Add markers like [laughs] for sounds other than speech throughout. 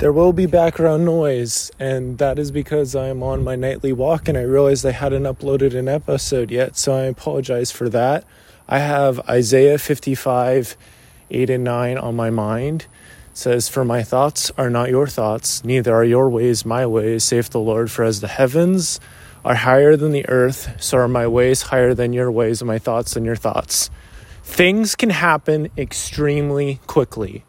there will be background noise, and that is because I'm on my nightly walk and I realized I hadn't uploaded an episode yet, so I apologize for that. I have Isaiah 55, 8 and 9 on my mind. It says, For my thoughts are not your thoughts, neither are your ways my ways, saith the Lord. For as the heavens are higher than the earth, so are my ways higher than your ways, and my thoughts than your thoughts. Things can happen extremely quickly.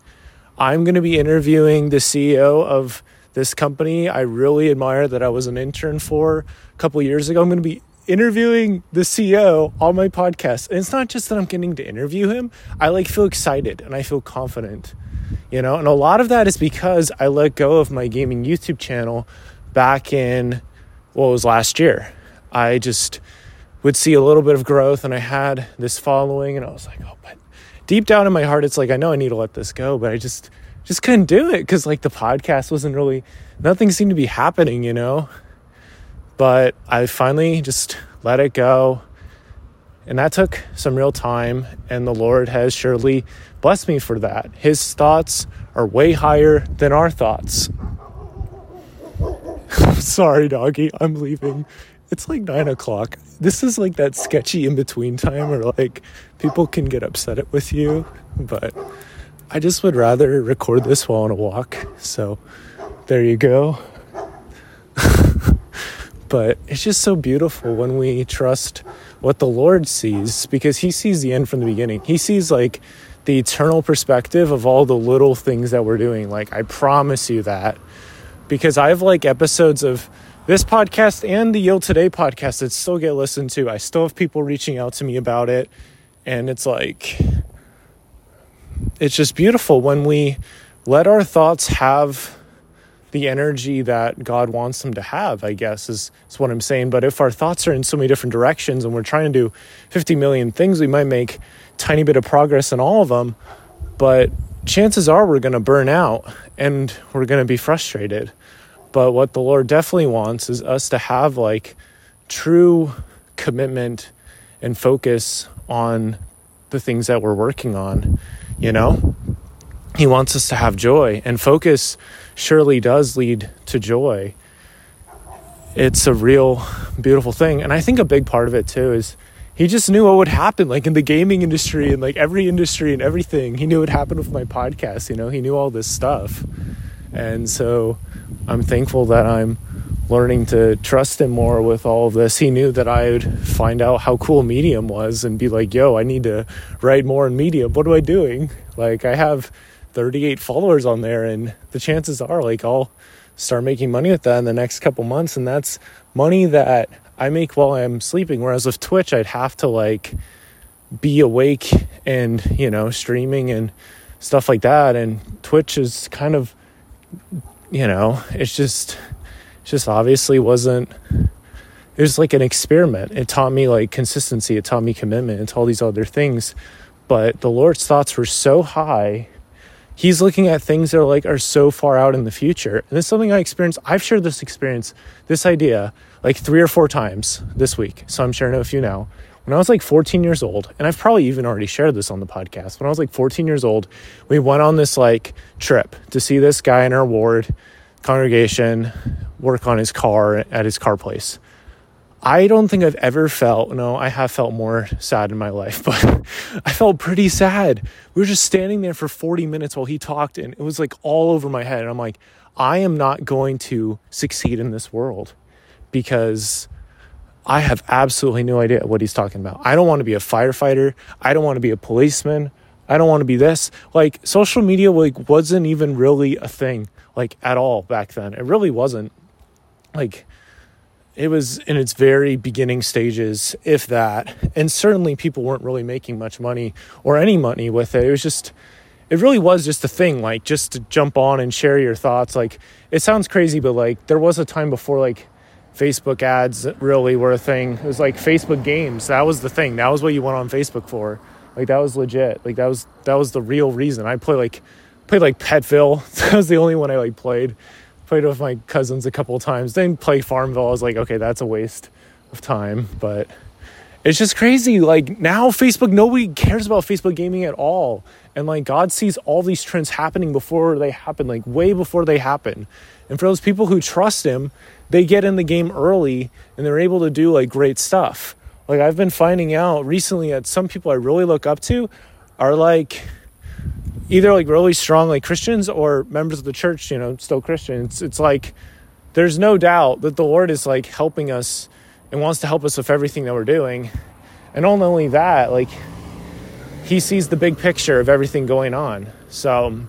I'm going to be interviewing the CEO of this company I really admire that I was an intern for a couple years ago. I'm going to be interviewing the CEO on my podcast. And it's not just that I'm getting to interview him, I like feel excited and I feel confident. You know, and a lot of that is because I let go of my gaming YouTube channel back in what was last year. I just would see a little bit of growth and I had this following and I was like, oh, but deep down in my heart, it's like, I know I need to let this go, but I just, just couldn't do it because like the podcast wasn't really, nothing seemed to be happening, you know? But I finally just let it go. And that took some real time, and the Lord has surely blessed me for that. His thoughts are way higher than our thoughts. [laughs] Sorry, doggy, I'm leaving. It's like nine o'clock. This is like that sketchy in between time where like people can get upset with you, but I just would rather record this while on a walk. So there you go. [laughs] but it's just so beautiful when we trust what the Lord sees because He sees the end from the beginning. He sees like the eternal perspective of all the little things that we're doing. Like, I promise you that because I have like episodes of this podcast and the Yield Today podcast that still get listened to. I still have people reaching out to me about it. And it's like, it's just beautiful when we let our thoughts have the energy that God wants them to have, I guess, is, is what I'm saying. But if our thoughts are in so many different directions and we're trying to do 50 million things, we might make tiny bit of progress in all of them. But chances are we're going to burn out and we're going to be frustrated. But what the Lord definitely wants is us to have like true commitment and focus on the things that we're working on, you know? He wants us to have joy, and focus surely does lead to joy. It's a real beautiful thing. And I think a big part of it too is he just knew what would happen, like in the gaming industry and like every industry and everything. He knew what happened with my podcast, you know, he knew all this stuff. And so I'm thankful that I'm learning to trust him more with all of this. He knew that I would find out how cool Medium was and be like, yo, I need to write more in Medium. What am I doing? Like, I have 38 followers on there, and the chances are, like, I'll start making money with that in the next couple months. And that's money that I make while I'm sleeping. Whereas with Twitch, I'd have to, like, be awake and, you know, streaming and stuff like that. And Twitch is kind of you know, it's just, just obviously wasn't. It was like an experiment. It taught me like consistency. It taught me commitment. It's all these other things. But the Lord's thoughts were so high. He's looking at things that are like are so far out in the future. And it's something I experienced. I've shared this experience, this idea, like three or four times this week. So I'm sharing it with you now when I was like 14 years old, and I've probably even already shared this on the podcast. When I was like 14 years old, we went on this like trip to see this guy in our ward congregation work on his car at his car place. I don't think I've ever felt, no, I have felt more sad in my life, [laughs] but I felt pretty sad. We were just standing there for 40 minutes while he talked, and it was like all over my head. And I'm like, I am not going to succeed in this world because I have absolutely no idea what he's talking about. I don't want to be a firefighter. I don't want to be a policeman. I don't want to be this. Like social media like wasn't even really a thing like at all back then. It really wasn't. Like it was in its very beginning stages, if that. And certainly people weren't really making much money or any money with it. It was just it really was just a thing like just to jump on and share your thoughts like it sounds crazy but like there was a time before like Facebook ads really were a thing. It was like Facebook games. That was the thing. That was what you went on Facebook for. Like that was legit. Like that was that was the real reason. I played like played like Petville. [laughs] That was the only one I like played. Played with my cousins a couple times. Then play Farmville. I was like, okay, that's a waste of time. But it's just crazy. Like now, Facebook, nobody cares about Facebook gaming at all. And like God sees all these trends happening before they happen, like way before they happen. And for those people who trust Him, they get in the game early and they're able to do like great stuff. Like I've been finding out recently that some people I really look up to are like either like really strong like Christians or members of the church, you know, still Christians. It's like there's no doubt that the Lord is like helping us and wants to help us with everything that we're doing. And not only that, like he sees the big picture of everything going on. So,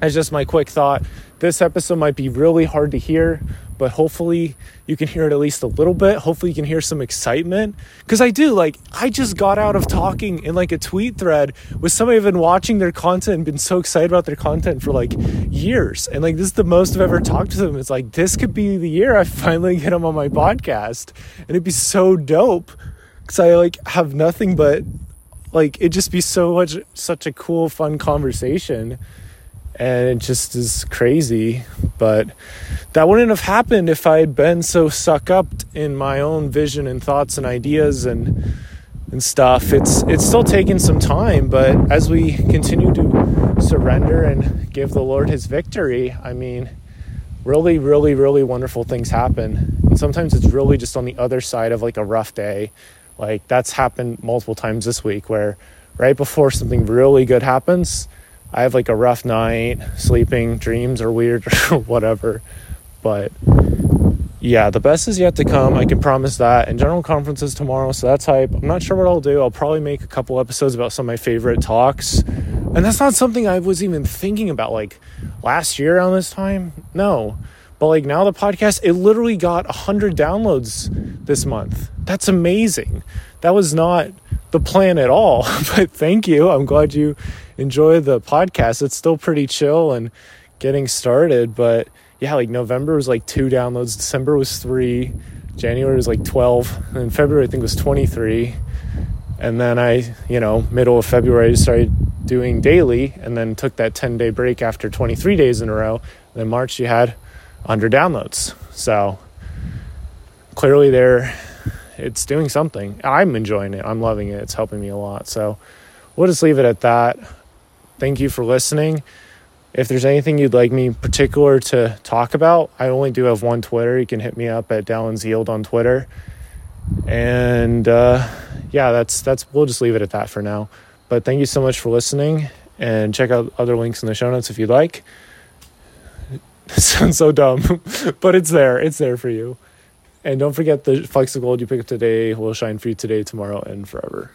as just my quick thought, this episode might be really hard to hear, but hopefully you can hear it at least a little bit. Hopefully you can hear some excitement. Cause I do, like, I just got out of talking in like a tweet thread with somebody who've been watching their content and been so excited about their content for like years. And like, this is the most I've ever talked to them. It's like, this could be the year I [laughs] finally get them on my podcast. And it'd be so dope. Cause I like have nothing but like, it'd just be so much, such a cool, fun conversation and it just is crazy. But that wouldn't have happened if I had been so suck up in my own vision and thoughts and ideas and and stuff. It's it's still taking some time, but as we continue to surrender and give the Lord His victory, I mean, really, really, really wonderful things happen. And sometimes it's really just on the other side of like a rough day. Like that's happened multiple times this week, where right before something really good happens I have like a rough night, sleeping, dreams are weird [laughs] or whatever. But yeah, the best is yet to come. I can promise that. And general conferences tomorrow, so that's hype. I'm not sure what I'll do. I'll probably make a couple episodes about some of my favorite talks. And that's not something I was even thinking about like last year around this time. No. But like now the podcast, it literally got 100 downloads this month. That's amazing. That was not the plan at all. [laughs] but thank you. I'm glad you enjoy the podcast. It's still pretty chill and getting started, but yeah, like November was like two downloads, December was three, January was like 12, and February I think was 23. And then I, you know, middle of February, I started doing daily and then took that 10 day break after 23 days in a row. Then March, you had 100 downloads. So clearly, there, it's doing something. I'm enjoying it. I'm loving it. It's helping me a lot. So we'll just leave it at that. Thank you for listening. If there's anything you'd like me particular to talk about, I only do have one Twitter. You can hit me up at Dallin Yield on Twitter. And uh, yeah, that's that's we'll just leave it at that for now. But thank you so much for listening and check out other links in the show notes if you'd like. It [laughs] sounds so dumb, [laughs] but it's there. It's there for you. And don't forget the flecks of gold you pick up today will shine for you today, tomorrow, and forever.